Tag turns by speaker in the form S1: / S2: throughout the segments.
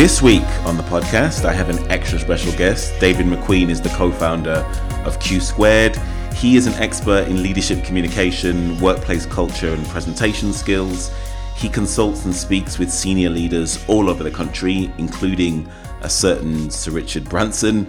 S1: This week on the podcast, I have an extra special guest. David McQueen is the co founder of Q Squared. He is an expert in leadership communication, workplace culture, and presentation skills. He consults and speaks with senior leaders all over the country, including a certain Sir Richard Branson.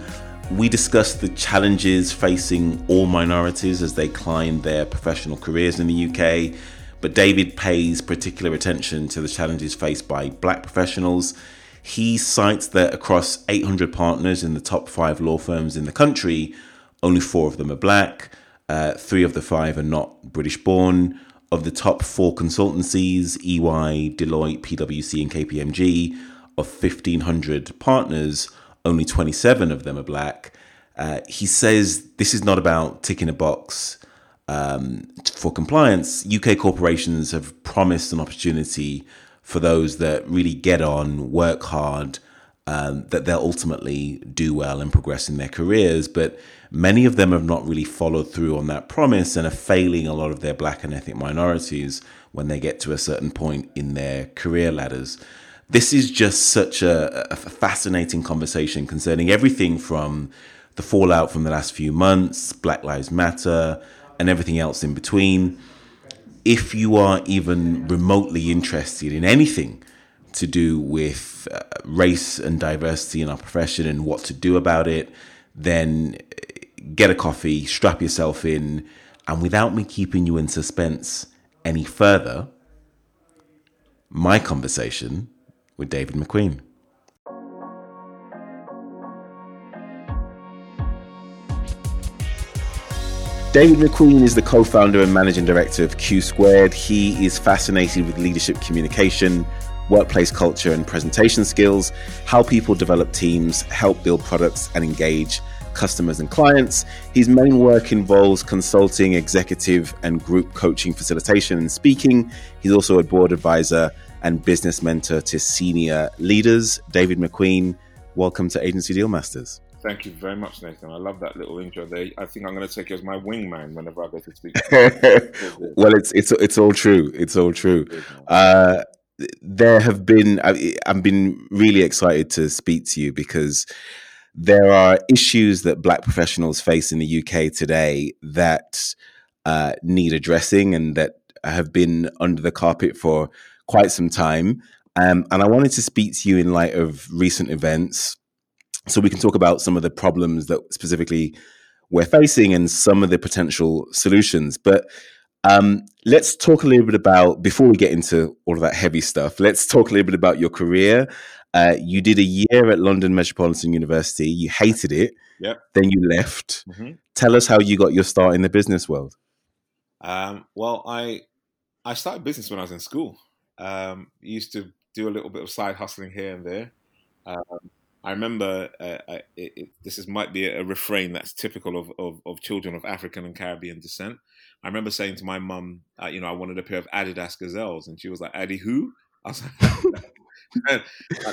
S1: We discuss the challenges facing all minorities as they climb their professional careers in the UK. But David pays particular attention to the challenges faced by black professionals he cites that across 800 partners in the top five law firms in the country, only four of them are black, uh, three of the five are not British born. Of the top four consultancies, EY, Deloitte, PwC, and KPMG, of 1,500 partners, only 27 of them are black. Uh, he says this is not about ticking a box um, for compliance. UK corporations have promised an opportunity for those that really get on, work hard, um, that they'll ultimately do well and progress in their careers. But many of them have not really followed through on that promise and are failing a lot of their black and ethnic minorities when they get to a certain point in their career ladders. This is just such a, a fascinating conversation concerning everything from the fallout from the last few months, Black Lives Matter, and everything else in between if you are even remotely interested in anything to do with uh, race and diversity in our profession and what to do about it, then get a coffee, strap yourself in, and without me keeping you in suspense any further, my conversation with David McQueen. David McQueen is the co founder and managing director of Q Squared. He is fascinated with leadership communication, workplace culture, and presentation skills, how people develop teams, help build products, and engage customers and clients. His main work involves consulting, executive, and group coaching, facilitation, and speaking. He's also a board advisor and business mentor to senior leaders. David McQueen, welcome to Agency Deal Masters.
S2: Thank you very much, Nathan. I love that little intro there. I think I'm going to take you as my wingman whenever I go to speak.
S1: well, it's it's it's all true. It's all true. Uh, there have been I, I've been really excited to speak to you because there are issues that Black professionals face in the UK today that uh, need addressing and that have been under the carpet for quite some time. Um, and I wanted to speak to you in light of recent events so we can talk about some of the problems that specifically we're facing and some of the potential solutions. But um, let's talk a little bit about before we get into all of that heavy stuff. Let's talk a little bit about your career. Uh, you did a year at London Metropolitan University. You hated it.
S2: Yep.
S1: Then you left. Mm-hmm. Tell us how you got your start in the business world.
S2: Um, well, I I started business when I was in school. Um, used to do a little bit of side hustling here and there. Um, I remember uh, uh, it, it, this is might be a, refrain that's typical of, of, of, children of African and Caribbean descent. I remember saying to my mum, uh, you know, I wanted a pair of Adidas Gazelles, and she was like, "Adi who?" I was like, at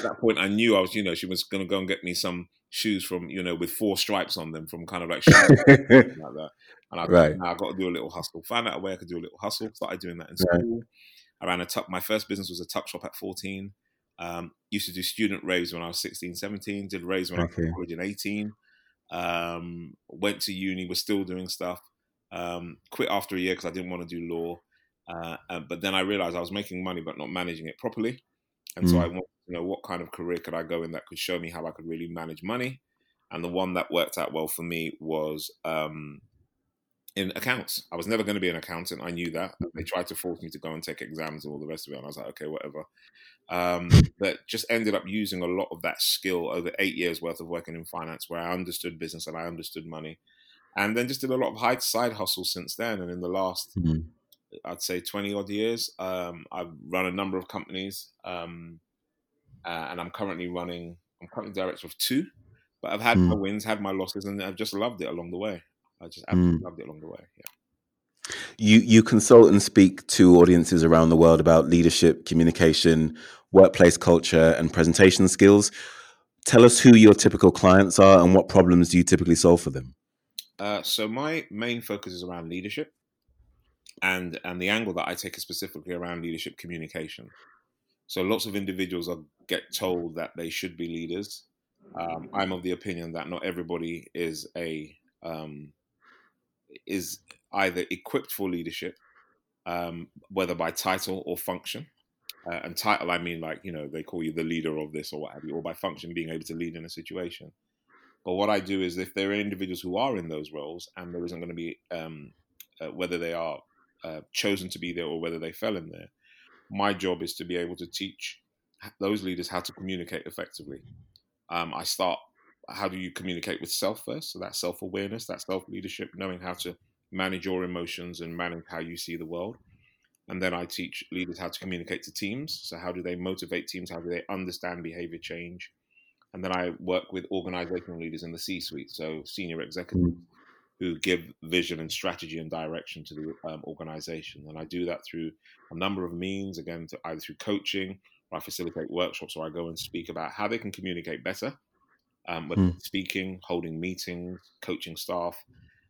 S2: that point, I knew I was, you know, she was going to go and get me some shoes from, you know, with four stripes on them from kind of like, like that. And I right. I got to do a little hustle. Found out a way I could do a little hustle. Started doing that in school. Right. I ran a tuck. My first business was a tuck shop at 14. Um, used to do student raves when I was 16, 17, did raves when okay. I was in 18. Um, went to uni, was still doing stuff. Um, quit after a year because I didn't want to do law. Uh, uh, but then I realized I was making money but not managing it properly. And mm. so I wanted to know what kind of career could I go in that could show me how I could really manage money. And the one that worked out well for me was um, in accounts. I was never going to be an accountant. I knew that. They tried to force me to go and take exams and all the rest of it. And I was like, okay, whatever. Um, but just ended up using a lot of that skill over eight years worth of working in finance, where I understood business and I understood money. And then just did a lot of high side hustles since then. And in the last, mm-hmm. I'd say 20 odd years, um, I've run a number of companies. Um, uh, and I'm currently running, I'm currently director of two. But I've had mm. my wins, had my losses, and I've just loved it along the way. I just absolutely mm. loved it along the way. Yeah.
S1: You you consult and speak to audiences around the world about leadership, communication, workplace culture, and presentation skills. Tell us who your typical clients are and what problems do you typically solve for them.
S2: Uh, so my main focus is around leadership, and and the angle that I take is specifically around leadership communication. So lots of individuals are get told that they should be leaders. Um, I'm of the opinion that not everybody is a um, is either equipped for leadership, um, whether by title or function. Uh, and title, I mean, like you know, they call you the leader of this or what have you, or by function, being able to lead in a situation. But what I do is, if there are individuals who are in those roles, and there isn't going to be um, uh, whether they are uh, chosen to be there or whether they fell in there, my job is to be able to teach those leaders how to communicate effectively. Um, I start. How do you communicate with self first? So that self awareness, that self leadership, knowing how to manage your emotions and manage how you see the world. And then I teach leaders how to communicate to teams. So how do they motivate teams? How do they understand behavior change? And then I work with organizational leaders in the C-suite, so senior executives mm. who give vision and strategy and direction to the um, organization. And I do that through a number of means, again, to either through coaching or I facilitate workshops or I go and speak about how they can communicate better, um, whether mm. speaking, holding meetings, coaching staff,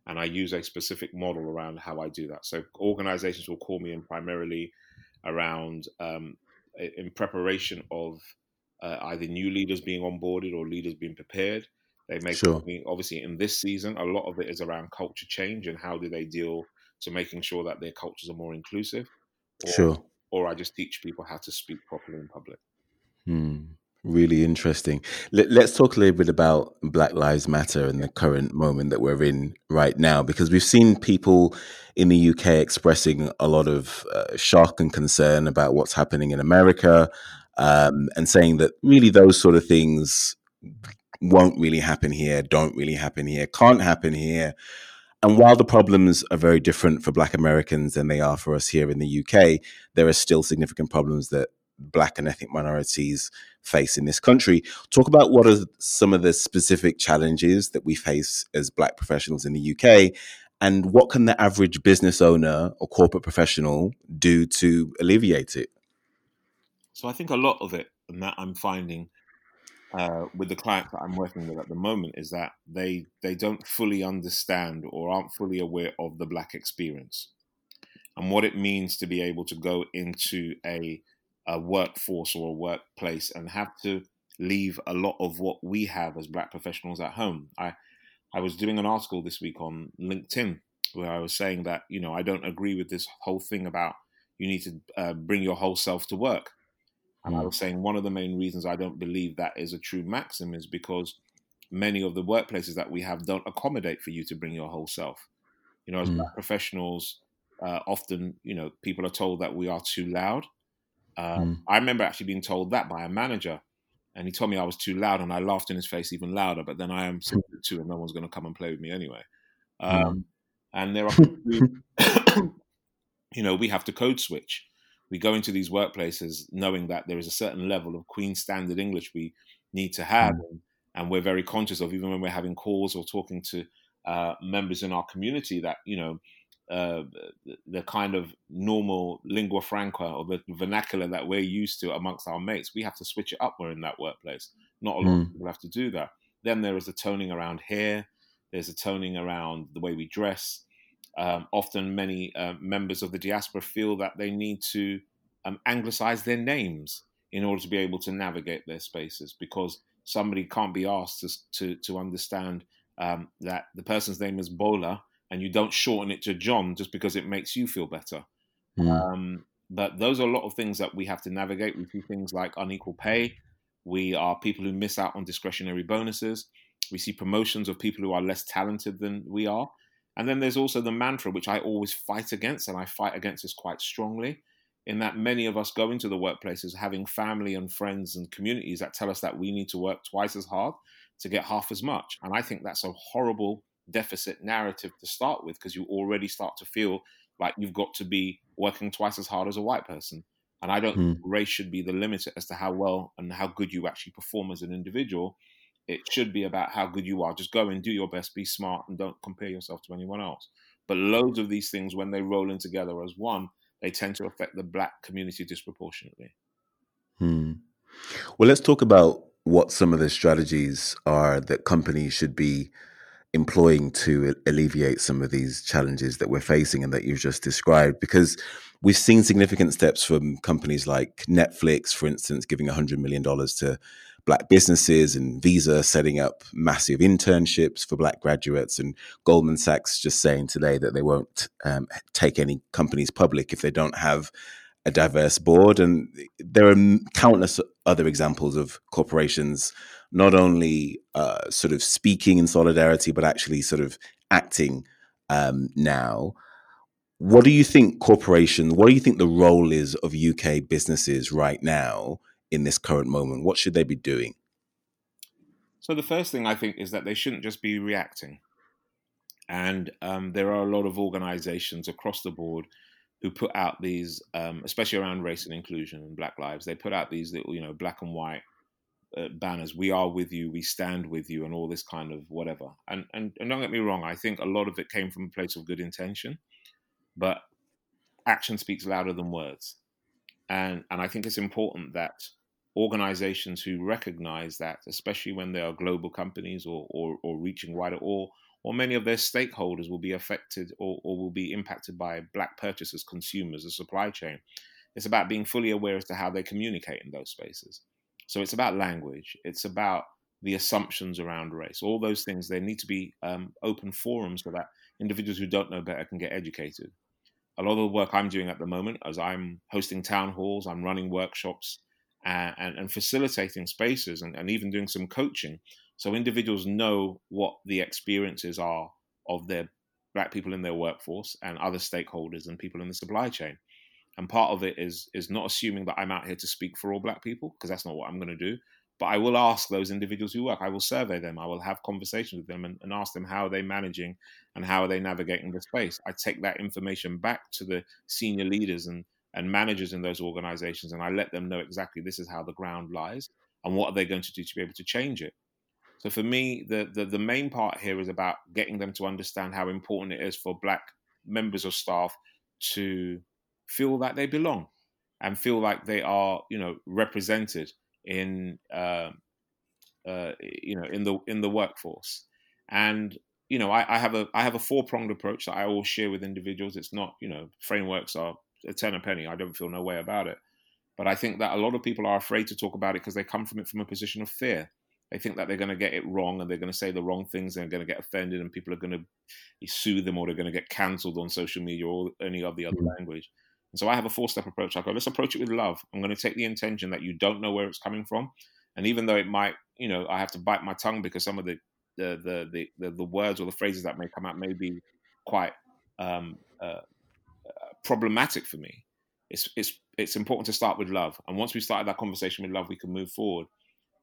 S2: and I use a specific model around how I do that. So organizations will call me in primarily around um, in preparation of uh, either new leaders being onboarded or leaders being prepared. They make sure. me obviously in this season a lot of it is around culture change and how do they deal to making sure that their cultures are more inclusive.
S1: Or, sure
S2: or I just teach people how to speak properly in public.
S1: Hmm. Really interesting. Let, us talk a little bit about Black Lives Matter and the current moment that we're in right now, because we've seen people in the UK expressing a lot of uh, shock and concern about what's happening in America, um, and saying that really those sort of things won't really happen here, don't really happen here, can't happen here. And while the problems are very different for Black Americans than they are for us here in the UK, there are still significant problems that Black and ethnic minorities face in this country. Talk about what are some of the specific challenges that we face as Black professionals in the UK, and what can the average business owner or corporate professional do to alleviate it?
S2: So I think a lot of it, and that I'm finding uh, with the clients that I'm working with at the moment is that they they don't fully understand or aren't fully aware of the black experience and what it means to be able to go into a, a workforce or a workplace and have to leave a lot of what we have as black professionals at home. I I was doing an article this week on LinkedIn where I was saying that you know I don't agree with this whole thing about you need to uh, bring your whole self to work. And I mm. was saying one of the main reasons I don't believe that is a true maxim is because many of the workplaces that we have don't accommodate for you to bring your whole self. You know, as mm. professionals, uh, often, you know, people are told that we are too loud. Um, mm. I remember actually being told that by a manager, and he told me I was too loud, and I laughed in his face even louder. But then I am too, and no one's going to come and play with me anyway. Mm. Um, and there are, you know, we have to code switch we go into these workplaces knowing that there is a certain level of Queen Standard English we need to have, mm. and we're very conscious of even when we're having calls or talking to uh, members in our community that you know uh, the kind of normal lingua franca or the vernacular that we're used to amongst our mates, we have to switch it up. We're in that workplace. Not a lot mm. of people have to do that. Then there is a toning around hair. There's a toning around the way we dress. Um, often, many uh, members of the diaspora feel that they need to um, anglicize their names in order to be able to navigate their spaces because somebody can't be asked to, to, to understand um, that the person's name is Bola and you don't shorten it to John just because it makes you feel better. Mm. Um, but those are a lot of things that we have to navigate. We see things like unequal pay. We are people who miss out on discretionary bonuses. We see promotions of people who are less talented than we are. And then there's also the mantra, which I always fight against, and I fight against this quite strongly, in that many of us go into the workplaces having family and friends and communities that tell us that we need to work twice as hard to get half as much. And I think that's a horrible deficit narrative to start with because you already start to feel like you've got to be working twice as hard as a white person. And I don't mm. think race should be the limiter as to how well and how good you actually perform as an individual it should be about how good you are. Just go and do your best, be smart, and don't compare yourself to anyone else. But loads of these things, when they roll in together as one, they tend to affect the black community disproportionately.
S1: Hmm. Well, let's talk about what some of the strategies are that companies should be employing to alleviate some of these challenges that we're facing and that you've just described? Because we've seen significant steps from companies like Netflix, for instance, giving $100 million to black businesses and Visa setting up massive internships for black graduates and Goldman Sachs just saying today that they won't um, take any companies public if they don't have a diverse board. And there are countless other examples of corporations not only uh, sort of speaking in solidarity, but actually sort of acting um, now. What do you think corporations, what do you think the role is of UK businesses right now in this current moment? What should they be doing?
S2: So, the first thing I think is that they shouldn't just be reacting. And um, there are a lot of organizations across the board who put out these, um, especially around race and inclusion and Black lives, they put out these little, you know, black and white uh, banners. We are with you. We stand with you, and all this kind of whatever. And, and and don't get me wrong. I think a lot of it came from a place of good intention, but action speaks louder than words. And and I think it's important that organizations who recognize that, especially when they are global companies or or, or reaching wider or or many of their stakeholders will be affected or, or will be impacted by black purchasers, consumers, the supply chain. It's about being fully aware as to how they communicate in those spaces. So it's about language. It's about the assumptions around race. All those things. There need to be um, open forums so that individuals who don't know better can get educated. A lot of the work I'm doing at the moment, as I'm hosting town halls, I'm running workshops, and, and, and facilitating spaces, and, and even doing some coaching so individuals know what the experiences are of their black people in their workforce and other stakeholders and people in the supply chain. And part of it is is not assuming that I'm out here to speak for all black people because that's not what I'm going to do. But I will ask those individuals who work. I will survey them. I will have conversations with them and, and ask them how are they managing and how are they navigating the space. I take that information back to the senior leaders and and managers in those organizations and I let them know exactly this is how the ground lies and what are they going to do to be able to change it. So for me, the, the, the main part here is about getting them to understand how important it is for black members of staff to feel that they belong and feel like they are, you know, represented in, uh, uh, you know, in the in the workforce. And you know, I, I have a I have a four pronged approach that I always share with individuals. It's not, you know, frameworks are a ten a penny. I don't feel no way about it. But I think that a lot of people are afraid to talk about it because they come from it from a position of fear. They think that they're going to get it wrong and they're going to say the wrong things and they're going to get offended and people are going to sue them or they're going to get cancelled on social media or any of the other mm. language. And so I have a four step approach. I go, let's approach it with love. I'm going to take the intention that you don't know where it's coming from. And even though it might, you know, I have to bite my tongue because some of the the the the, the, the words or the phrases that may come out may be quite um, uh, uh, problematic for me. It's it's it's important to start with love, and once we started that conversation with love, we can move forward.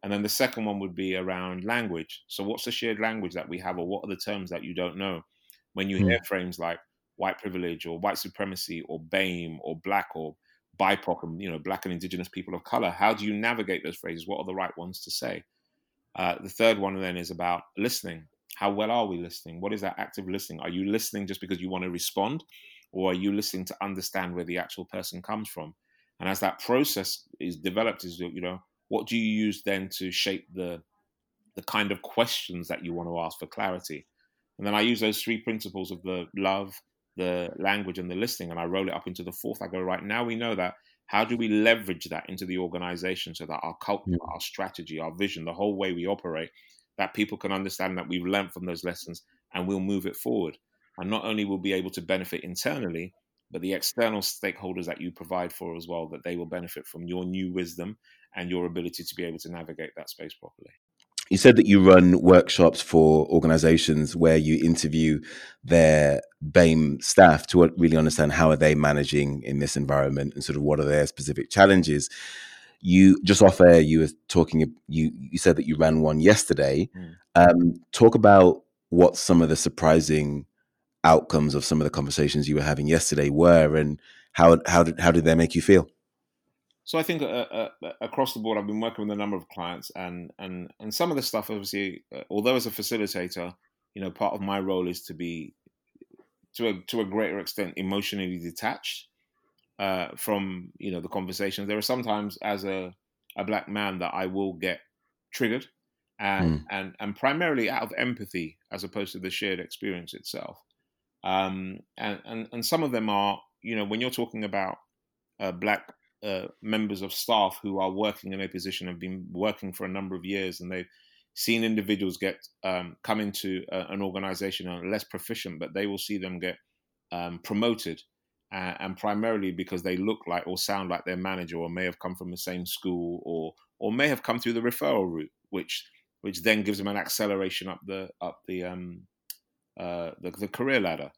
S2: And then the second one would be around language. So, what's the shared language that we have, or what are the terms that you don't know? When you mm. hear frames like white privilege, or white supremacy, or BAME, or black, or BIPOC, and you know, black and indigenous people of color, how do you navigate those phrases? What are the right ones to say? Uh, the third one then is about listening. How well are we listening? What is that active listening? Are you listening just because you want to respond, or are you listening to understand where the actual person comes from? And as that process is developed, is you know, what do you use then to shape the the kind of questions that you want to ask for clarity? And then I use those three principles of the love, the language, and the listening, and I roll it up into the fourth. I go, right now we know that. How do we leverage that into the organization so that our culture, yeah. our strategy, our vision, the whole way we operate, that people can understand that we've learned from those lessons and we'll move it forward. And not only will be able to benefit internally, but the external stakeholders that you provide for as well, that they will benefit from your new wisdom and your ability to be able to navigate that space properly.
S1: You said that you run workshops for organizations where you interview their BAME staff to really understand how are they managing in this environment and sort of what are their specific challenges. You just off air, you were talking. You you said that you ran one yesterday. Mm. Um, talk about what some of the surprising outcomes of some of the conversations you were having yesterday were, and how how did how did they make you feel?
S2: So I think uh, uh, uh, across the board, I've been working with a number of clients, and and and some of the stuff, obviously, uh, although as a facilitator, you know, part of my role is to be to a to a greater extent emotionally detached uh, from you know the conversations. There are sometimes as a a black man that I will get triggered and mm. and and primarily out of empathy as opposed to the shared experience itself. Um, and, and and some of them are, you know, when you're talking about uh, black uh, members of staff who are working in a position have been working for a number of years, and they've seen individuals get um, come into a, an organization and are less proficient, but they will see them get um, promoted, uh, and primarily because they look like or sound like their manager, or may have come from the same school, or or may have come through the referral route, which which then gives them an acceleration up the up the um, uh, the, the, career ladder.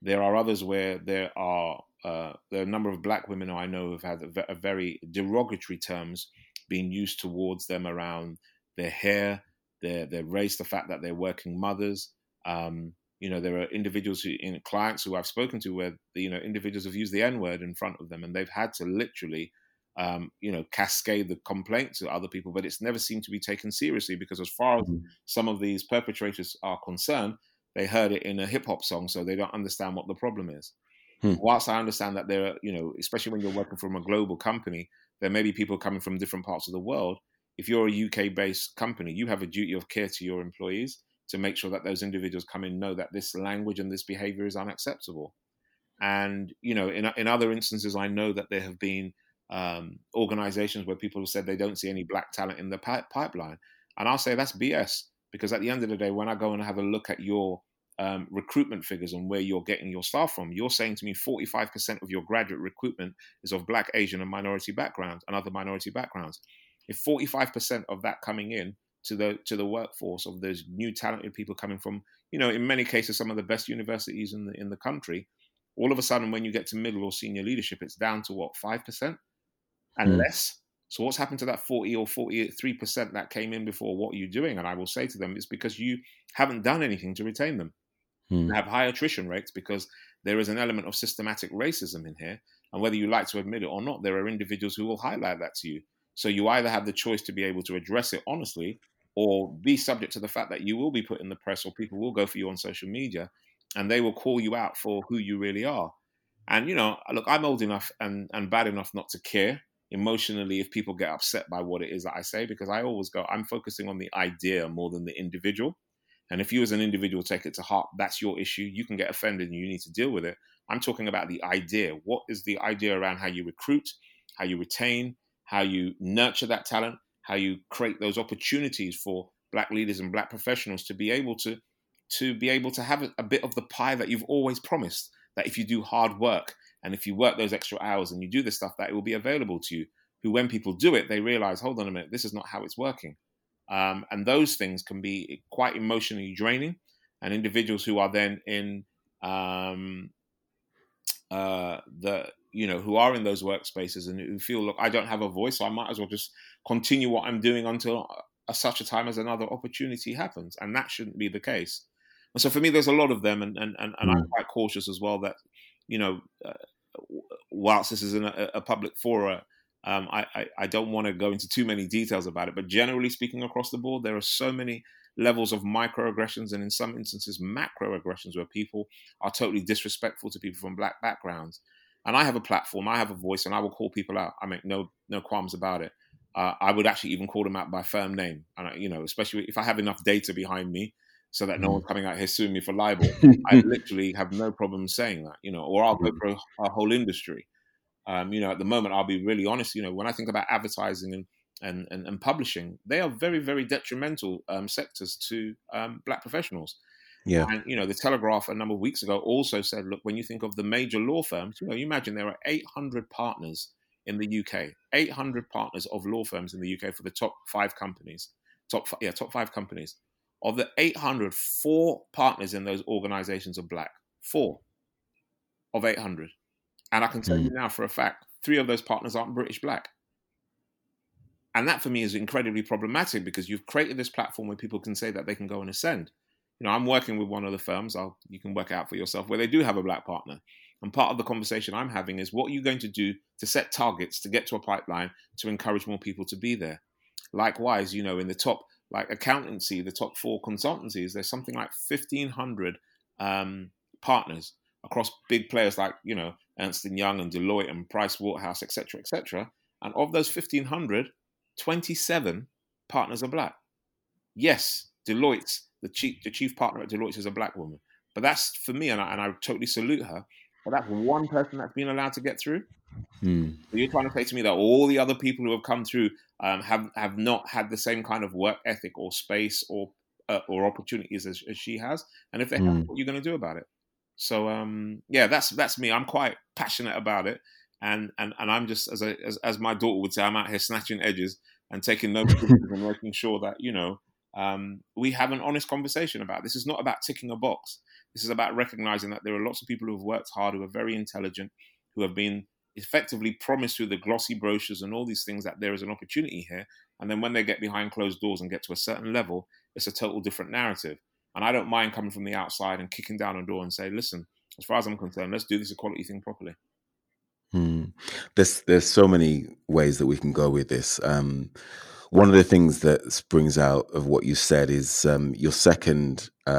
S2: There are others where there are uh, there are a number of black women who I know have had a, a very derogatory terms being used towards them around their hair, their their race, the fact that they're working mothers. Um, you know, there are individuals who, in clients who I've spoken to where you know individuals have used the N word in front of them, and they've had to literally um, you know, cascade the complaint to other people, but it's never seemed to be taken seriously because, as far as mm-hmm. some of these perpetrators are concerned, they heard it in a hip hop song, so they don't understand what the problem is. Hmm. Whilst I understand that there are, you know, especially when you're working from a global company, there may be people coming from different parts of the world. If you're a UK based company, you have a duty of care to your employees to make sure that those individuals come in know that this language and this behavior is unacceptable. And, you know, in, in other instances, I know that there have been um, organizations where people have said they don't see any black talent in the pi- pipeline. And I'll say that's BS because at the end of the day, when I go and have a look at your um, recruitment figures and where you're getting your staff from, you're saying to me 45% of your graduate recruitment is of black, Asian, and minority backgrounds and other minority backgrounds. If 45% of that coming in to the to the workforce of those new talented people coming from, you know, in many cases some of the best universities in the in the country, all of a sudden when you get to middle or senior leadership, it's down to what five percent and mm. less. So what's happened to that 40 or 43% that came in before? What are you doing? And I will say to them, it's because you haven't done anything to retain them. Mm. have high attrition rates because there is an element of systematic racism in here. And whether you like to admit it or not, there are individuals who will highlight that to you. So you either have the choice to be able to address it honestly or be subject to the fact that you will be put in the press or people will go for you on social media and they will call you out for who you really are. And, you know, look, I'm old enough and, and bad enough not to care emotionally if people get upset by what it is that I say, because I always go, I'm focusing on the idea more than the individual. And if you as an individual take it to heart, that's your issue. You can get offended and you need to deal with it. I'm talking about the idea. What is the idea around how you recruit, how you retain, how you nurture that talent, how you create those opportunities for black leaders and black professionals to be able to to be able to have a, bit of the pie that you've always promised. That if you do hard work, and if you work those extra hours and you do the stuff, that it will be available to you. Who, when people do it, they realize, hold on a minute, this is not how it's working. Um, and those things can be quite emotionally draining. And individuals who are then in um, uh, the, you know, who are in those workspaces and who feel, look, I don't have a voice, so I might as well just continue what I'm doing until a, such a time as another opportunity happens. And that shouldn't be the case. And so for me, there's a lot of them, and and, and, and mm. I'm quite cautious as well that you know uh, whilst this is in a, a public forum, um, I, I, I, don't want to go into too many details about it. But generally speaking, across the board, there are so many levels of microaggressions and in some instances macroaggressions where people are totally disrespectful to people from black backgrounds. And I have a platform, I have a voice, and I will call people out. I make no no qualms about it. Uh, I would actually even call them out by firm name, and I, you know, especially if I have enough data behind me so that no one's mm. coming out here suing me for libel. I literally have no problem saying that, you know, or I'll go mm. for a, a whole industry. Um, you know, at the moment, I'll be really honest. You know, when I think about advertising and and, and, and publishing, they are very, very detrimental um, sectors to um, black professionals.
S1: Yeah.
S2: And, you know, the Telegraph a number of weeks ago also said, look, when you think of the major law firms, you know, you imagine there are 800 partners in the UK, 800 partners of law firms in the UK for the top five companies, top, yeah, top five companies. Of the 800, four partners in those organizations are black. Four of 800. And I can tell mm. you now for a fact, three of those partners aren't British black. And that for me is incredibly problematic because you've created this platform where people can say that they can go and ascend. You know, I'm working with one of the firms, I'll, you can work out for yourself, where they do have a black partner. And part of the conversation I'm having is what are you going to do to set targets to get to a pipeline to encourage more people to be there? Likewise, you know, in the top like accountancy, the top four consultancies, there's something like 1,500 um, partners across big players like, you know, Ernst & Young and Deloitte and Price Waterhouse, etc., etc. And of those 1,500, 27 partners are black. yes, Deloitte, the chief the chief partner at Deloitte is a black woman, but that's for me, and I, and I totally salute her. But that's one person that's been allowed to get through.
S1: Hmm.
S2: So you're trying to say to me that all the other people who have come through um, have have not had the same kind of work ethic or space or uh, or opportunities as, as, she has, and if they have,
S1: Mm.
S2: what are you going to do about it? So um, yeah, that's that's me. I'm quite passionate about it, and and and I'm just as a, as, as my daughter would say, I'm out here snatching edges and taking no and making sure that you know um, we have an honest conversation about this. Is not about ticking a box. This is about recognizing that there are lots of people who have worked hard, who are very intelligent, who have been effectively promised through the glossy brochures and all these things that there is an opportunity here. And then when they get behind closed doors and get to a certain level, it's a total different narrative. And I don't mind coming from the outside and kicking down a door and say, listen, as far as I'm concerned, let's do this equality thing properly.
S1: Hmm. There's there's so many ways that we can go with this. Um, one of the things that springs out of what you said is um, your second uh,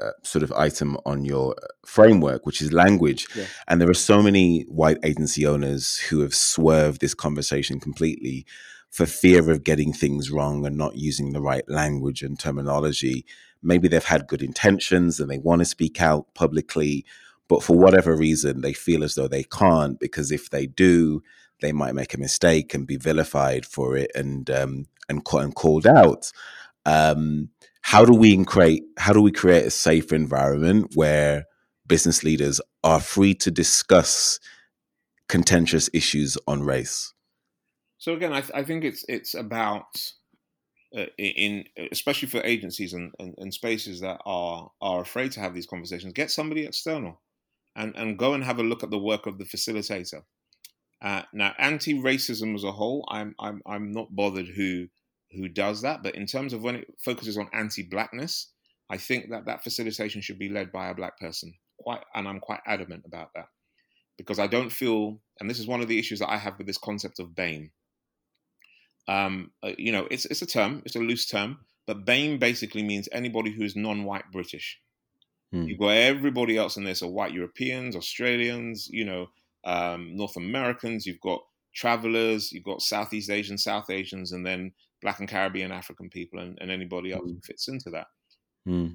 S1: uh, sort of item on your framework, which is language.
S2: Yeah.
S1: And there are so many white agency owners who have swerved this conversation completely for fear of getting things wrong and not using the right language and terminology. Maybe they've had good intentions and they want to speak out publicly, but for whatever reason, they feel as though they can't because if they do, they might make a mistake and be vilified for it and um, and, and called out. Um, how do we create how do we create a safer environment where business leaders are free to discuss contentious issues on race?
S2: So again, I, th- I think it's it's about uh, in especially for agencies and, and, and spaces that are are afraid to have these conversations. Get somebody external, and and go and have a look at the work of the facilitator. Uh, now, anti-racism as a whole, I'm I'm I'm not bothered who who does that, but in terms of when it focuses on anti-blackness, I think that that facilitation should be led by a black person. Quite, and I'm quite adamant about that because I don't feel, and this is one of the issues that I have with this concept of BAME. Um, uh, you know, it's it's a term, it's a loose term, but BAME basically means anybody who's non-white British.
S1: Hmm.
S2: You've got everybody else in there, so white Europeans, Australians, you know, um, North Americans. You've got travelers, you've got Southeast Asians, South Asians, and then Black and Caribbean African people, and, and anybody else who fits into that.
S1: Hmm.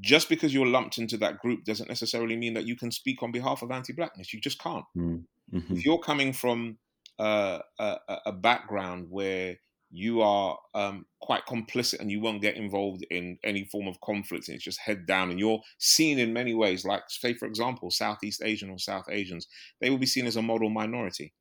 S2: Just because you're lumped into that group doesn't necessarily mean that you can speak on behalf of anti-blackness. You just can't
S1: Hmm. Mhm.
S2: if you're coming from a, a- a background where you are um, quite complicit and you won't get involved in any form of conflict. And it's just head down. And you're seen in many ways like say for example southeast asian or south asians they will be seen as a model minority.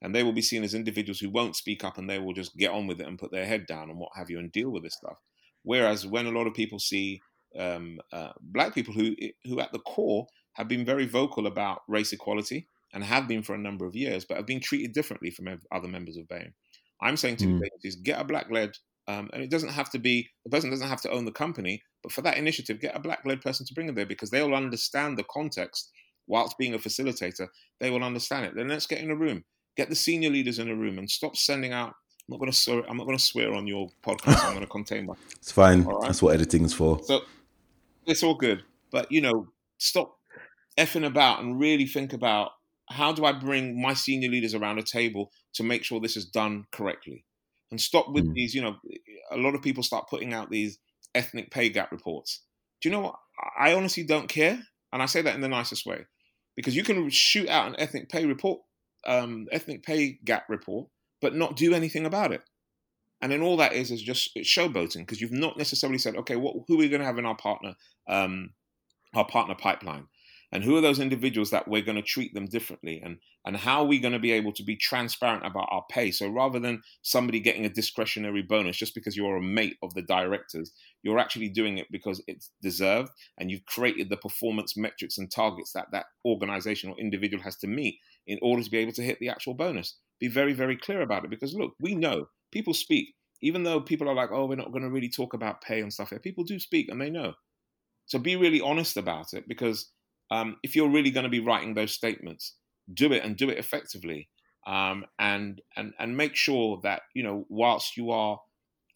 S2: And they will be seen as individuals who won't speak up and they will just get on with it and put their head down and what have you and deal with this stuff. Whereas when a lot of people see um, uh, black people who who at the core have been very vocal about race equality and have been for a number of years, but have been treated differently from other members of BAME. I'm saying to
S1: Mm.
S2: these agencies, get a black led, um, and it doesn't have to be the person doesn't have to own the company, but for that initiative, get a black led person to bring it there because they will understand the context. Whilst being a facilitator, they will understand it. Then let's get in a room, get the senior leaders in a room, and stop sending out. I'm not going to swear. I'm not going to swear on your podcast. I'm going to contain my
S1: It's fine.
S2: Right.
S1: That's what editing is for.
S2: so it's all good. But you know, stop effing about and really think about how do I bring my senior leaders around a table to make sure this is done correctly? And stop with
S1: Mm.
S2: these, you know, a lot of people start putting out these ethnic pay gap reports. Do you know what? I honestly don't care. And I say that in the nicest way. Because you can shoot out an ethnic pay report, um, ethnic pay gap report, but not do anything about it. And then all that is is just it's showboating because you've not necessarily said, okay, what who are we going to have in our partner, um, our partner pipeline, and who are those individuals that we're going to treat them differently, and and how are we going to be able to be transparent about our pay? So rather than somebody getting a discretionary bonus just because you're a mate of the directors, you're actually doing it because it's deserved, and you've created the performance metrics and targets that that organization or individual has to meet in order to be able to hit the actual bonus. Be very very clear about it because look, we know people speak. Even though people are like, oh, we're not going to really talk about pay and stuff here, people do speak and they know. So be really honest about it because um, if you're really going to be writing those statements, do it and do it effectively. Um, and and and make sure that you know whilst you are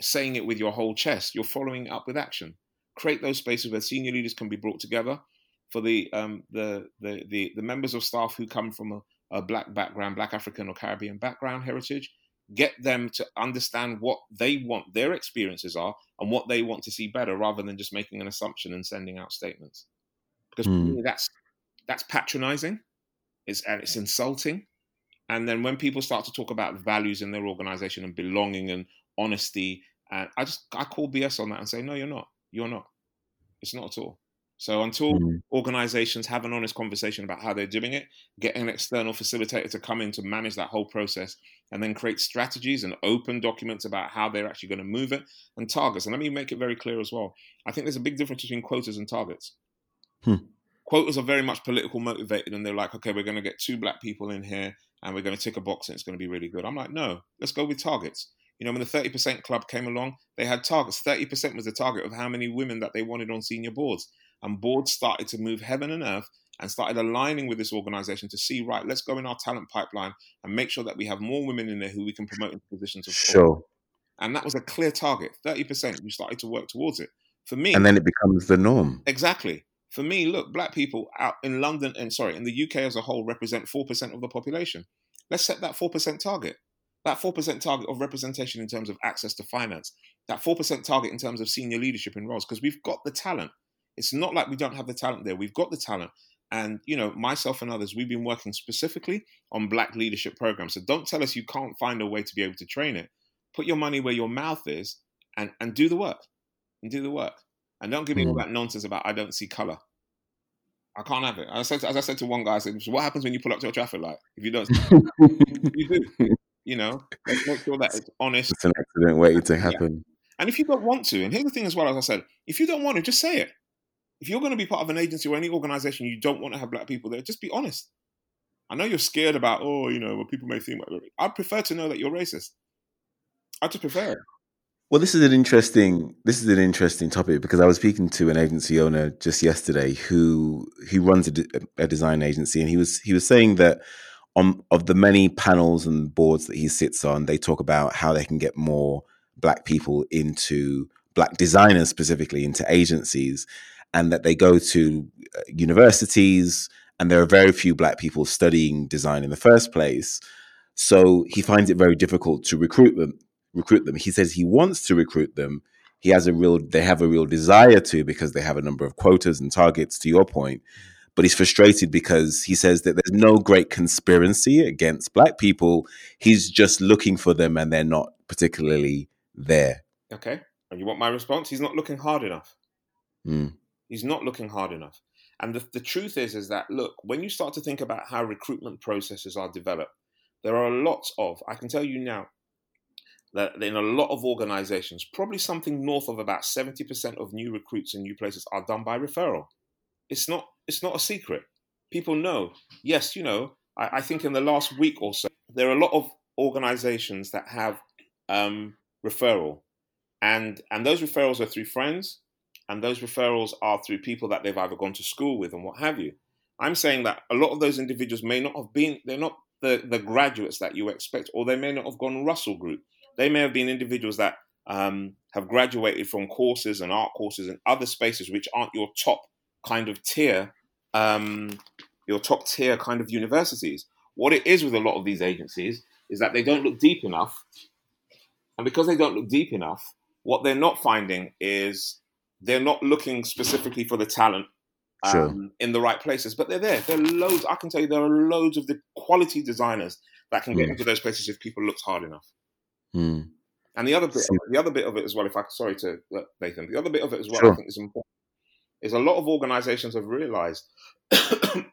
S2: saying it with your whole chest, you're following up with action. Create those spaces where senior leaders can be brought together. For the um, the, the the the members of staff who come from a, a black background, black African or Caribbean background heritage, get them to understand what they want their experiences are and what they want to see better rather than just making an assumption and sending out statements because mm. that's that's patronizing it's and it's insulting and then when people start to talk about values in their organization and belonging and honesty and i just i call bs on that and say no you're not you're not it's not at all so until mm. organizations have an honest conversation about how they're doing it, get an external facilitator to come in to manage that whole process, and then create strategies and open documents about how they're actually going to move it and targets. And let me make it very clear as well. I think there's a big difference between quotas and targets. Hmm. Quotas are very much political motivated, and they're like, okay, we're going to get two black people in here, and we're going to tick a box, and it's going to be really good. I'm like, no, let's go with targets. You know, when the 30% club came along, they had targets. 30% was the target of how many women that they wanted on senior boards and boards started to move heaven and earth and started aligning with this organization to see right let's go in our talent pipeline and make sure that we have more women in there who we can promote into positions of
S1: sure
S2: and that was a clear target 30% you started to work towards it for me
S1: and then it becomes the norm
S2: exactly for me look black people out in london and sorry in the uk as a whole represent 4% of the population let's set that 4% target that 4% target of representation in terms of access to finance that 4% target in terms of senior leadership in roles because we've got the talent it's not like we don't have the talent there. We've got the talent. And, you know, myself and others, we've been working specifically on black leadership programs. So don't tell us you can't find a way to be able to train it. Put your money where your mouth is and, and do the work. And do the work. And don't give me all hmm. that nonsense about I don't see color. I can't have it. As I, said, as I said to one guy, I said, "What happens when you pull up to a traffic light if you don't?" you do. You know, let's make sure that it's honest.
S1: It's an accident waiting to happen.
S2: Yeah. And if you don't want to, and here's the thing as well, as I said, if you don't want to, just say it if you're going to be part of an agency or any organization you don't want to have black people there, just be honest. I know you're scared about, oh, you know, what people may think. I'd prefer to know that you're racist. I just prefer it.
S1: Well, this is an interesting this is an interesting topic because I was speaking to an agency owner just yesterday who who runs a, a design agency, and he was he was saying that on of the many panels and boards that he sits on, they talk about how they can get more black people into black designers specifically into agencies and that they go to uh, universities and there are very few black people studying design in the first place. So he finds it very difficult to recruit them recruit them. He says he wants to recruit them. He has a real they have a real desire to because they have a number of quotas and targets to your point. But he's frustrated because he says that there's no great conspiracy against black people. He's just looking for them and they're not particularly there.
S2: Okay. And you want my response? He's not looking hard enough. Mm. He's not looking hard enough. And the, the truth is, is that look, when you start to think about how recruitment processes are developed, there are lots of, I can tell you now, that in a lot of organizations, probably something north of about 70% of new recruits in new places are done by referral. It's not, it's not a secret. People know. Yes, you know, I, I think in the last week or so, there are a lot of organizations that have um, referral. And, and those referrals are through friends, and those referrals are through people that they've either gone to school with and what have you. I'm saying that a lot of those individuals may not have been, they're not the, the graduates that you expect, or they may not have gone Russell Group. They may have been individuals that um, have graduated from courses and art courses and other spaces which aren't your top kind of tier, um, your top tier kind of universities. What it is with a lot of these agencies is that they don't look deep enough. And because they don't look deep enough, what they're not finding is they're not looking specifically for the talent um, sure. in the right places, but they're there. There are loads. I can tell you, there are loads of the quality designers that can get mm. into those places if people look hard enough. Mm. And the other bit, the other bit of it as well. If I sorry to Nathan, the other bit of it as well, sure. I think is important. Is a lot of organisations have realised that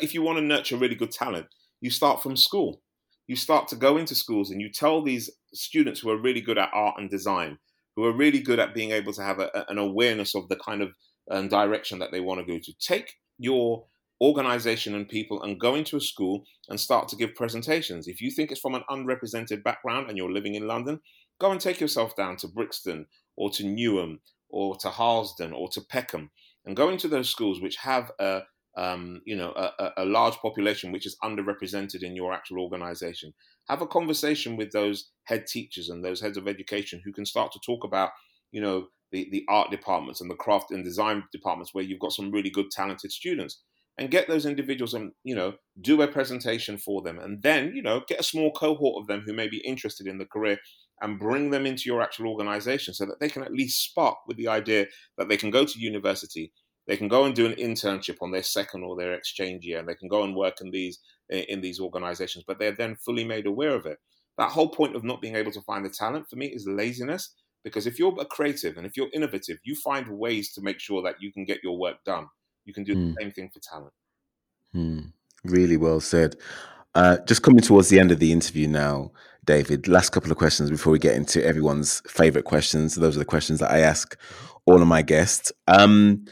S2: if you want to nurture really good talent, you start from school. You start to go into schools and you tell these students who are really good at art and design who are really good at being able to have a, an awareness of the kind of um, direction that they want to go to. Take your organization and people and go into a school and start to give presentations. If you think it's from an unrepresented background and you're living in London, go and take yourself down to Brixton or to Newham or to Harlesden or to Peckham and go into those schools which have a um, you know a, a large population which is underrepresented in your actual organization have a conversation with those head teachers and those heads of education who can start to talk about, you know, the, the art departments and the craft and design departments where you've got some really good talented students. And get those individuals and you know do a presentation for them and then you know get a small cohort of them who may be interested in the career and bring them into your actual organization so that they can at least spark with the idea that they can go to university they can go and do an internship on their second or their exchange year and they can go and work in these in these organizations but they're then fully made aware of it. That whole point of not being able to find the talent for me is laziness because if you're a creative and if you're innovative you find ways to make sure that you can get your work done you can do mm. the hmm. same thing for talent
S1: mm. really well said uh, just coming towards the end of the interview now david last couple of questions before we get into everyone's favorite questions those are the questions that i ask all of my guests um,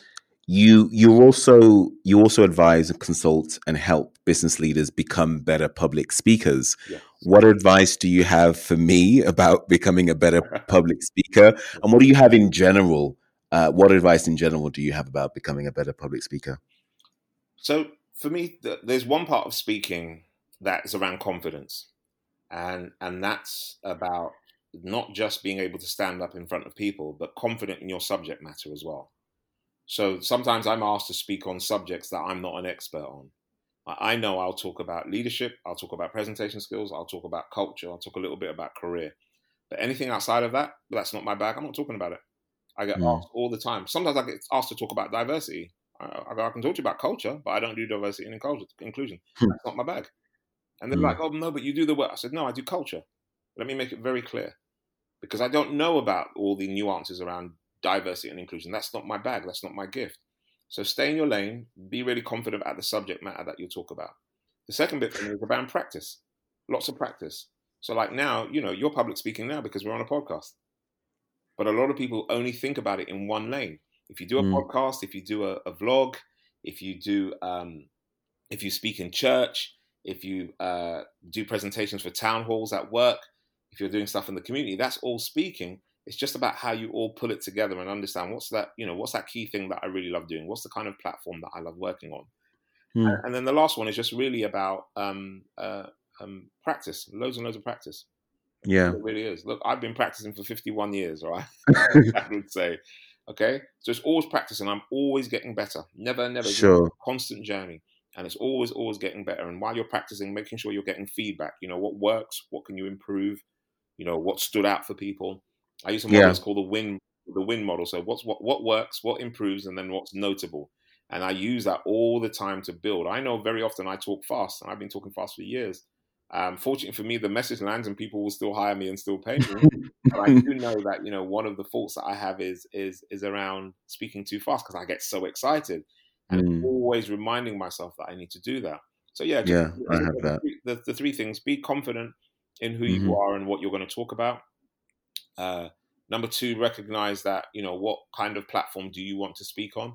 S1: you you also you also advise and consult and help business leaders become better public speakers yes. what advice do you have for me about becoming a better public speaker and what do you have in general uh, what advice in general do you have about becoming a better public speaker
S2: so for me there's one part of speaking that is around confidence and and that's about not just being able to stand up in front of people but confident in your subject matter as well so sometimes I'm asked to speak on subjects that I'm not an expert on. I know I'll talk about leadership, I'll talk about presentation skills, I'll talk about culture, I'll talk a little bit about career. But anything outside of that, that's not my bag. I'm not talking about it. I get mm. asked all the time. Sometimes I get asked to talk about diversity. I, I, can talk to you about culture, but I don't do diversity and inclusion. Hmm. That's not my bag. And they're mm. like, oh, no, but you do the work. I said, no, I do culture. Let me make it very clear. Because I don't know about all the nuances around diversity and inclusion. That's not my bag. That's not my gift. So stay in your lane. Be really confident about the subject matter that you talk about. The second bit for me is about practice. Lots of practice. So like now, you know, you're public speaking now because we're on a podcast. But a lot of people only think about it in one lane. If you do a mm. podcast, if you do a, a, vlog, if you do, um, if you speak in church, if you uh, do presentations for town halls at work, if you're doing stuff in the community, that's all speaking. It's just about how you all pull it together and understand what's that, you know, what's that key thing that I really love doing? What's the kind of platform that I love working on? Hmm. And then the last one is just really about um, uh, um, practice, loads and loads of practice.
S1: Yeah,
S2: it really is. Look, I've been practicing for 51 years, right? I would say. Okay, so it's always practicing. I'm always getting better. Never, never.
S1: Sure.
S2: Constant journey, and it's always, always getting better. And while you're practicing, making sure you're getting feedback. You know what works, what can you improve. You know what stood out for people, I use a model yeah. that's called the win the win model. So what's what what works, what improves, and then what's notable. And I use that all the time to build. I know very often I talk fast, and I've been talking fast for years. Um, fortunately for me, the message lands, and people will still hire me and still pay me. but I do know that you know one of the faults that I have is is is around speaking too fast because I get so excited, and mm. always reminding myself that I need to do that. So yeah,
S1: yeah, I have that.
S2: The, the, three things: be confident in who mm-hmm. you are and what you're going to talk about. Uh, number two, recognize that you know what kind of platform do you want to speak on,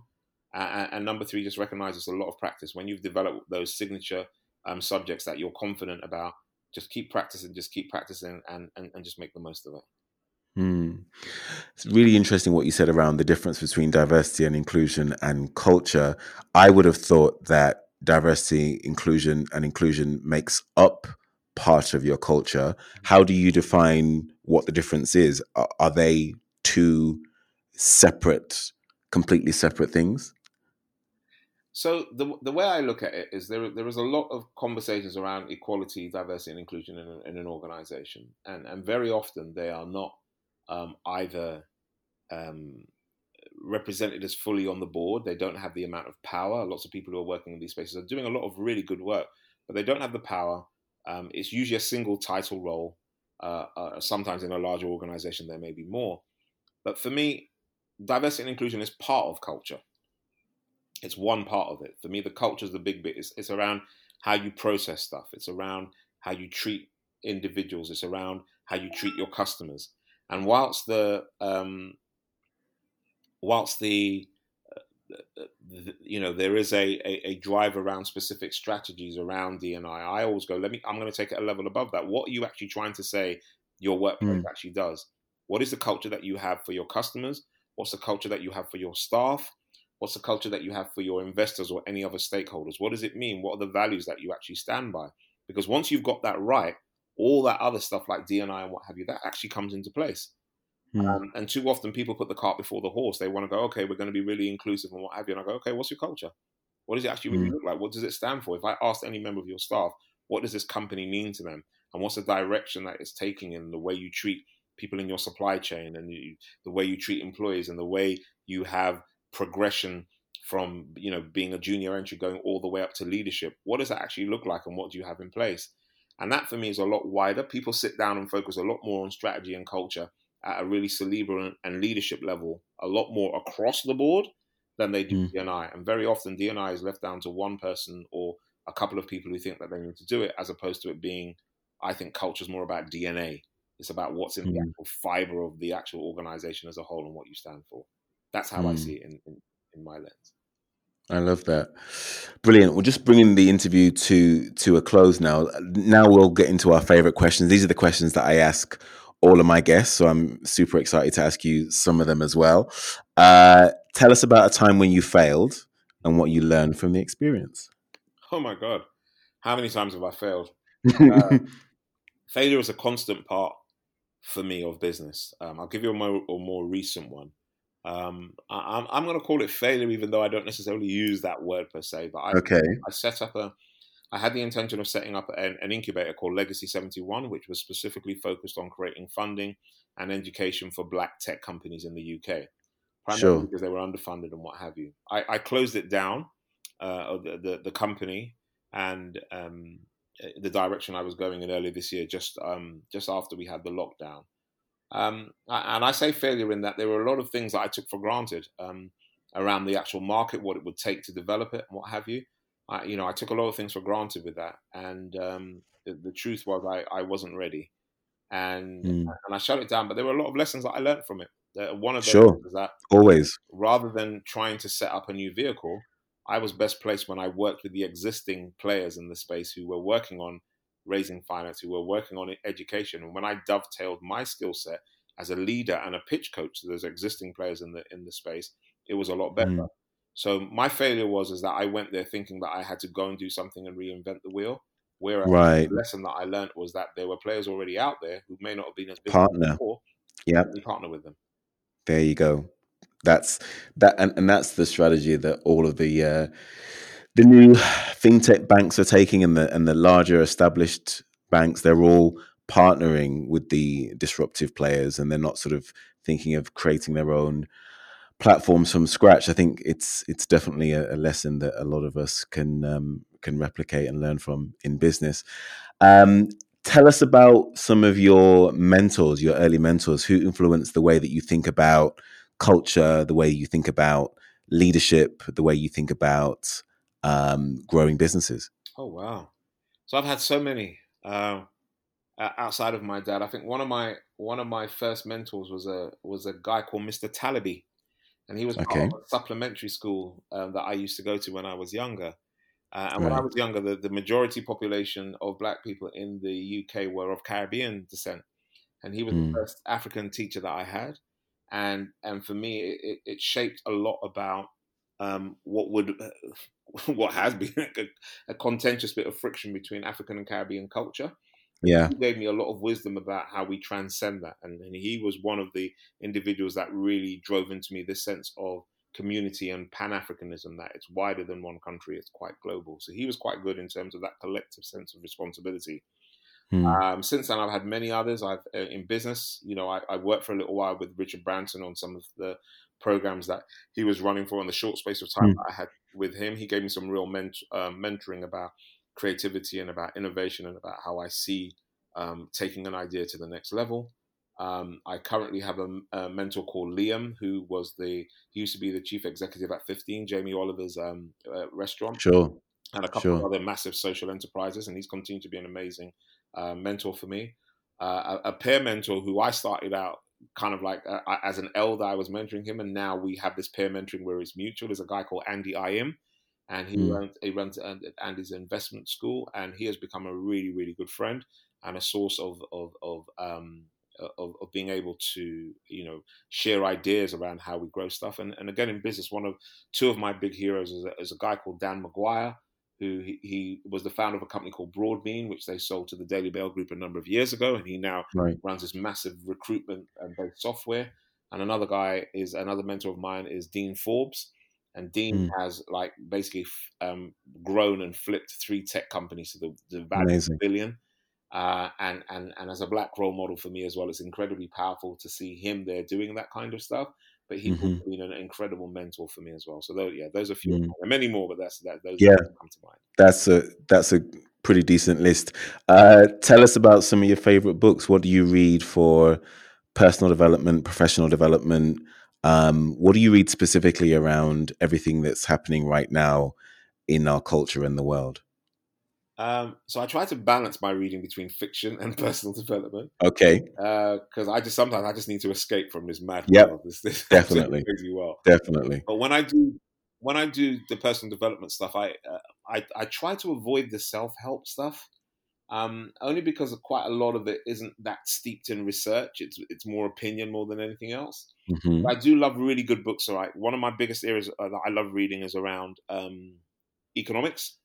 S2: uh, and number three, just recognize it's a lot of practice. When you've developed those signature um, subjects that you're confident about, just keep practicing, just keep practicing, and and, and just make the most of it.
S1: Hmm. It's really interesting what you said around the difference between diversity and inclusion and culture. I would have thought that diversity, inclusion, and inclusion makes up part of your culture. How do you define what the difference is? Are, are they two separate, completely separate things?
S2: So the the way I look at it is there there is a lot of conversations around equality, diversity, and inclusion in, in an organization, and and very often they are not um, either um, represented as fully on the board. They don't have the amount of power. Lots of people who are working in these spaces are doing a lot of really good work, but they don't have the power. Um, it's usually a single title role. Uh, uh, sometimes in a larger organization, there may be more. But for me, diversity and inclusion is part of culture. It's one part of it. For me, the culture is the big bit. It's, it's around how you process stuff. It's around how you treat individuals. It's around how you treat your customers. And whilst the um, whilst the you know there is a, a, a, drive around specific strategies around DNI. I I always go, let me. I'm going to take it a level above that. What are you actually trying to say? Your workplace mm. actually does. What is the culture that you have for your customers? What's the culture that you have for your staff? What's the culture that you have for your investors or any other stakeholders? What does it mean? What are the values that you actually stand by? Because once you've got that right, all that other stuff like DNI and what have you, that actually comes into place. Mm. Um, and too often people put the cart before the horse. They want to go, okay, we're going to be really inclusive and what have you. And I go, okay, what's your culture? What does it actually really mm. look like? What does it stand for? If I asked any member of your staff, what does this company mean to them? And what's the direction that it's taking in the way you treat people in your supply chain and you, the way you treat employees and the way you have progression from you know being a junior entry going all the way up to leadership what does that actually look like and what do you have in place and that for me is a lot wider people sit down and focus a lot more on strategy and culture at a really cerebral and leadership level a lot more across the board than they do mm. DNI. And very often DNI is left down to one person or a couple of people who think that they need to do it, as opposed to it being, I think culture is more about DNA. It's about what's in mm. the actual fiber of the actual organization as a whole and what you stand for. That's how mm. I see it in, in, in my lens.
S1: I love that. Brilliant. We're just bringing the interview to to a close now. Now we'll get into our favorite questions. These are the questions that I ask all of my guests, so I'm super excited to ask you some of them as well. Uh, tell us about a time when you failed and what you learned from the experience.
S2: Oh my god, how many times have I failed? Uh, failure is a constant part for me of business. Um, I'll give you a more, a more recent one. Um, I, I'm going to call it failure, even though I don't necessarily use that word per se. But I,
S1: okay.
S2: I set up a I had the intention of setting up an, an, incubator called Legacy 71, which was specifically focused on creating funding and education for black tech companies in the UK, primarily sure. because they were underfunded and what have you. I, I closed it down, uh, the, the, the, company, and um, the direction I was going in earlier this year, just um, just after we had the lockdown. Um, and I say failure in that there were a lot of things that I took for granted um, around the actual market, what it would take to develop it, and what have you. I, you know, I took a lot of things for granted with that, and um, the, the, truth was I, I wasn't ready, and mm. and I shut it down. But there were a lot of lessons that I learned from it. Uh, one of them
S1: sure.
S2: was that
S1: always
S2: rather than trying to set up a new vehicle, I was best placed when I worked with the existing players in the space who were working on raising finance, who were working on education, and when I dovetailed my skill set as a leader and a pitch coach to those existing players in the in the space, it was a lot better. Mm. So my failure was is that I went there thinking that I had to go and do something and reinvent the wheel. Whereas right. the lesson that I learned was that there were players already out there who may not have been as big
S1: partner.
S2: before.
S1: Yeah,
S2: partner with them.
S1: There you go. That's that, and, and that's the strategy that all of the uh, the new fintech banks are taking, and the and the larger established banks. They're all partnering with the disruptive players, and they're not sort of thinking of creating their own platforms from scratch, I think it's it's definitely a, a lesson that a lot of us can um, can replicate and learn from in business. Um, tell us about some of your mentors, your early mentors, who influenced the way that you think about culture, the way you think about leadership, the way you think about um, growing businesses.
S2: Oh wow! So I've had so many uh, outside of my dad. I think one of my one of my first mentors was a was a guy called Mr. Talabi and he was okay. part of a supplementary school um, that I used to go to when I was younger. Uh, and right. when I was younger, the, the majority population of black people in the UK were of Caribbean descent, and he was mm. the first African teacher that I had, and and for me, it, it shaped a lot about um, what would what has been a, a contentious bit of friction between African and Caribbean culture.
S1: Yeah.
S2: He gave me a lot of wisdom about how we transcend that and, and, he was one of the individuals that really drove into me this sense of community and pan-africanism that it's wider than one country it's quite global. So he was quite good in terms of that collective sense of responsibility hmm. um, since then i've had many others i've uh, in business you know I, I, worked for a little while with richard branson on some of the programs that he was running for in the short space of time hmm. i had with him he gave me some real ment- uh, mentoring about creativity and about innovation and about how I see um, taking an idea to the next level. Um, I currently have a, a, mentor called Liam, who was the he used to be the chief executive at 15, Jamie Oliver's um, uh, restaurant,
S1: sure,
S2: and a couple sure. of other massive social enterprises, and he's continued to be an amazing uh, mentor for me. Uh, a, a, peer mentor who I started out kind of like uh, as an elder, I was mentoring him, and now we have this peer mentoring where it's mutual. Is a guy called Andy Ayim, and he mm. runs he runs Andy's investment school, and he has become a really really good friend and a source of of of um, of, of, being able to you know share ideas around how we grow stuff. And, and again in business, one of two of my big heroes is a, is a guy called Dan McGuire. Who he, he, was the founder of a company called Broadbean, which they sold to the Daily Mail Group a number of years ago, and he now right. runs this massive recruitment and based software. And another guy is another mentor of mine is Dean Forbes, and Dean mm. has like basically um, grown and flipped three tech companies to the, the value of a billion. Uh, and and and as a black role model for me as well, it's incredibly powerful to see him there doing that kind of stuff. But he's mm-hmm. been an incredible mentor for me as well. So those, yeah, those are a few, mm. many more, but that's that. Those
S1: yeah, come to mind. That's a that's a pretty decent list. Uh, tell us about some of your favorite books. What do you read for personal development, professional development? Um, what do you read specifically around everything that's happening right now in our culture and the world?
S2: Um, so I try to balance my reading between fiction and personal development.
S1: Okay.
S2: Because uh, I just sometimes I just need to escape from this mad
S1: yep.
S2: world. This, this
S1: definitely
S2: crazy world.
S1: Definitely.
S2: But when I do when I do the personal development stuff, I uh, I, I try to avoid the self help stuff. Um, only because quite a lot of it isn't that steeped in research. It's it's more opinion more than anything else. Mm-hmm. I do love really good books. All right, one of my biggest areas uh, that I love reading is around um, economics.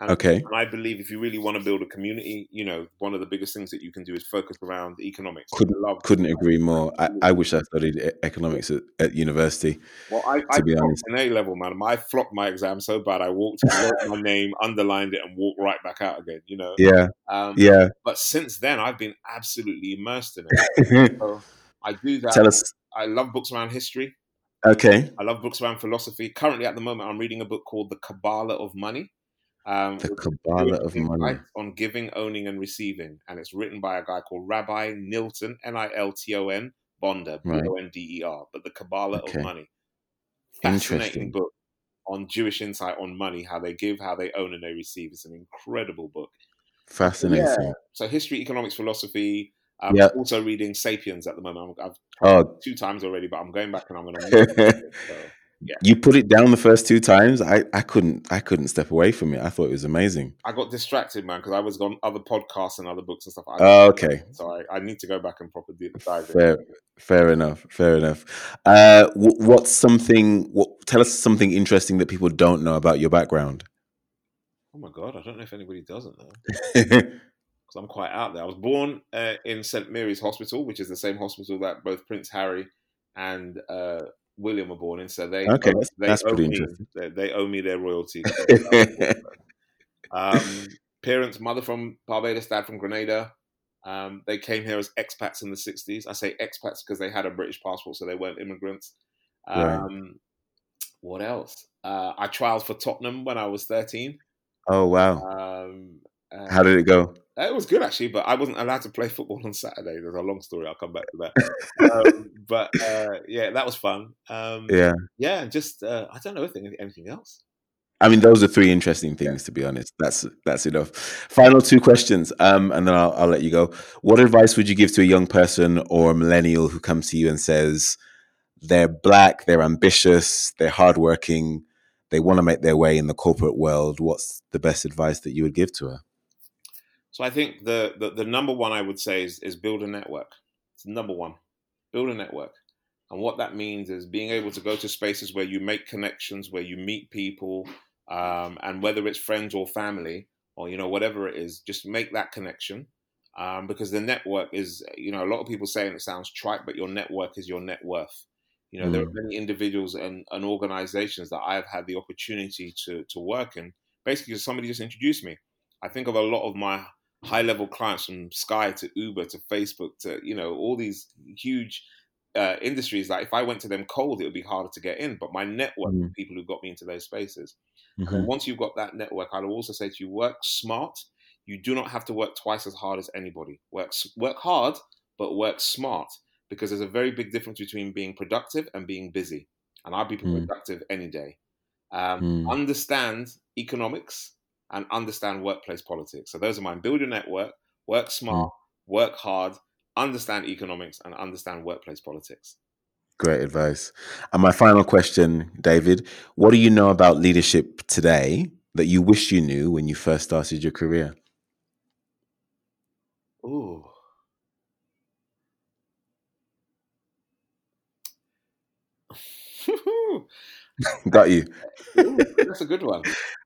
S2: And,
S1: okay.
S2: And I believe if you really want to build a community, you know, one of the biggest things that you can do is focus around economics.
S1: Couldn't, love couldn't agree more. I, I wish I studied economics at, at university.
S2: Well, I, to I be honest, an A level, man. I flopped my exam so bad. I walked, wrote my name, underlined it, and walked right back out again. You know.
S1: Yeah. Um, yeah.
S2: But since then, I've been absolutely immersed in it. so I do that.
S1: Tell us.
S2: I love books around history.
S1: Okay.
S2: I love books around philosophy. Currently, at the moment, I'm reading a book called The Kabbalah of Money.
S1: Um, the Kabbalah of Money.
S2: On giving, owning, and receiving. And it's written by a guy called Rabbi Nilton, N I L T O N, Bonder, B O N D E R. But the Kabbalah okay. of Money. Fascinating book on Jewish insight on money, how they give, how they own, and they receive. It's an incredible book.
S1: Fascinating. Yeah.
S2: So, history, economics, philosophy. I'm yep. also reading *Sapiens* at the moment. I've
S1: oh.
S2: two times already, but I'm going back and I'm going to. so. Yeah.
S1: You put it down the first two times. I, I couldn't I couldn't step away from it. I thought it was amazing.
S2: I got distracted, man, because I was on other podcasts and other books and stuff.
S1: oh, okay.
S2: So I, I, need to go back and properly dive
S1: fair, Fair enough. Fair enough. Uh, what's something? What, tell us something interesting that people don't know about your background.
S2: Oh my god, I don't know if anybody doesn't know. Because I'm quite out there. I was born uh, in St Mary's Hospital, which is the same hospital that both Prince Harry and uh, William were born in, so they
S1: okay, that's,
S2: they
S1: that's pretty
S2: me,
S1: interesting.
S2: They, they, owe me their royalty. um, parents, mother from Barbados, dad from Grenada. Um, they came here as expats in the '60s. I say expats because they had a British passport, so they weren't immigrants. Um, right. What else? Uh, I trialed for Tottenham when I was 13.
S1: Oh wow! Um, How did it go?
S2: It was good actually, but I wasn't allowed to play football on Saturday. There's a long story. I'll come back to that. um, but uh, yeah, that was fun. Um,
S1: yeah,
S2: yeah. Just uh, I don't know anything, anything else.
S1: I mean, those are three interesting things to be honest. That's that's enough. Final two questions, um, and then I'll, I'll let you go. What advice would you give to a young person or a millennial who comes to you and says they're black, they're ambitious, they're hardworking, they want to make their way in the corporate world? What's the best advice that you would give to her?
S2: So I think the, the, the number one I would say is, is build a network. It's number one. Build a network. And what that means is being able to go to spaces where you make connections, where you meet people, um, and whether it's friends or family or you know whatever it is, just make that connection. Um, because the network is, you know, a lot of people say, and it sounds trite, but your network is your net worth. You know, mm. there are mm. many individuals and, and organizations that I've had the opportunity to to work in. Basically, somebody just introduced me. I think of a lot of my high level clients from Sky to Uber to Facebook to you know all these huge uh, industries that if I went to them cold, it would be harder to get in. But my network mm-hmm. of people who got me into those spaces. Mm-hmm. Once you've got that network, I'll also say to you, work smart. You do not have to work twice as hard as anybody. Work work hard, but work smart because there's a very big difference between being productive and being busy. And I'll be mm. productive any day. Um, mm. Understand economics and understand workplace politics. So those are mine. Build your network, work hmm. smart, mm. work hard, understand economics, and understand workplace politics.
S1: Great advice. And my final question, David, what do you know about leadership today that you wish you knew when you first started your career?
S2: Ooh.
S1: Got you.
S2: Ooh, that's a good one.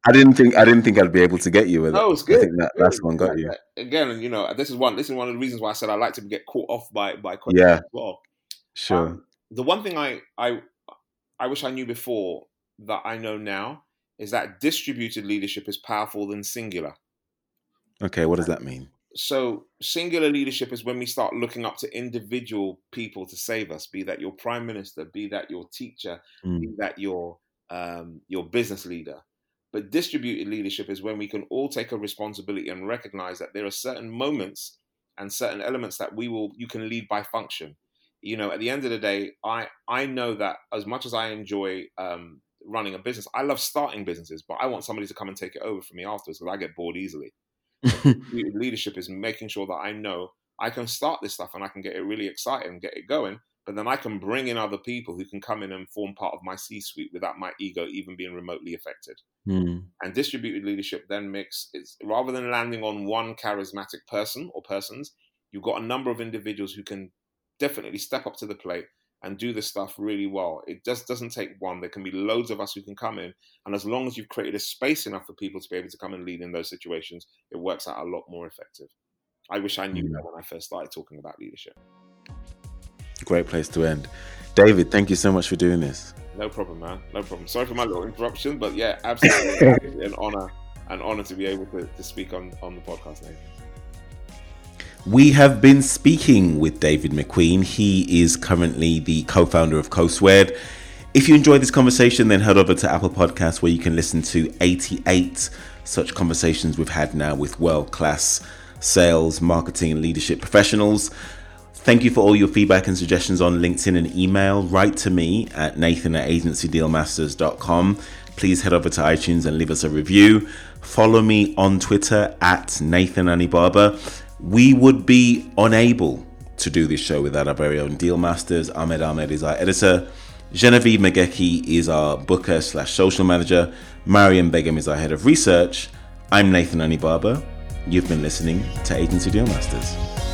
S1: I didn't think I didn't think I'd be able to get you with
S2: it. Oh, it's good.
S1: I think that
S2: good.
S1: last one got you.
S2: Again, you know, this is one. This is one of the reasons why I said I like to get caught off by by questions
S1: yeah.
S2: as well.
S1: Sure. Um,
S2: the one thing I I I wish I knew before that I know now is that distributed leadership is powerful than singular.
S1: Okay, what does that mean?
S2: So, singular leadership is when we start looking up to individual people to save us, be that your prime minister, be that your teacher, mm. be that your um, your business leader. But distributed leadership is when we can all take a responsibility and recognize that there are certain moments and certain elements that we will you can lead by function. You know, at the end of the day, I I know that as much as I enjoy um, running a business, I love starting businesses, but I want somebody to come and take it over for me afterwards because I get bored easily. leadership is making sure that I know I can start this stuff and I can get it really excited and get it going, but then I can bring in other people who can come in and form part of my C suite without my ego even being remotely affected. Mm. And distributed leadership then makes it's rather than landing on one charismatic person or persons, you've got a number of individuals who can definitely step up to the plate and do this stuff really well. It just doesn't take one. There can be loads of us who can come in. And as long as you've created a space enough for people to be able to come and lead in those situations, it works out a lot more effective. I wish I knew mm. that when I first started talking about leadership.
S1: Great place to end. David, thank you so much for doing this.
S2: No problem, man. No problem. Sorry for my little interruption, but yeah, absolutely an honor, an honor to be able to, to speak on, on the podcast, Nathan.
S1: We have been speaking with David McQueen. He is currently the co founder of CoSquared. If you enjoyed this conversation, then head over to Apple Podcasts where you can listen to 88 such conversations we've had now with world class sales, marketing, and leadership professionals. Thank you for all your feedback and suggestions on LinkedIn and email. Write to me at nathan at agencydealmasters.com. Please head over to iTunes and leave us a review. Follow me on Twitter at Nathan Anibaba we would be unable to do this show without our very own deal masters. Ahmed Ahmed is our editor. Genevieve Mageki is our booker slash social manager. Mariam Begum is our head of research. I'm Nathan Anibaba. You've been listening to Agency Deal Masters.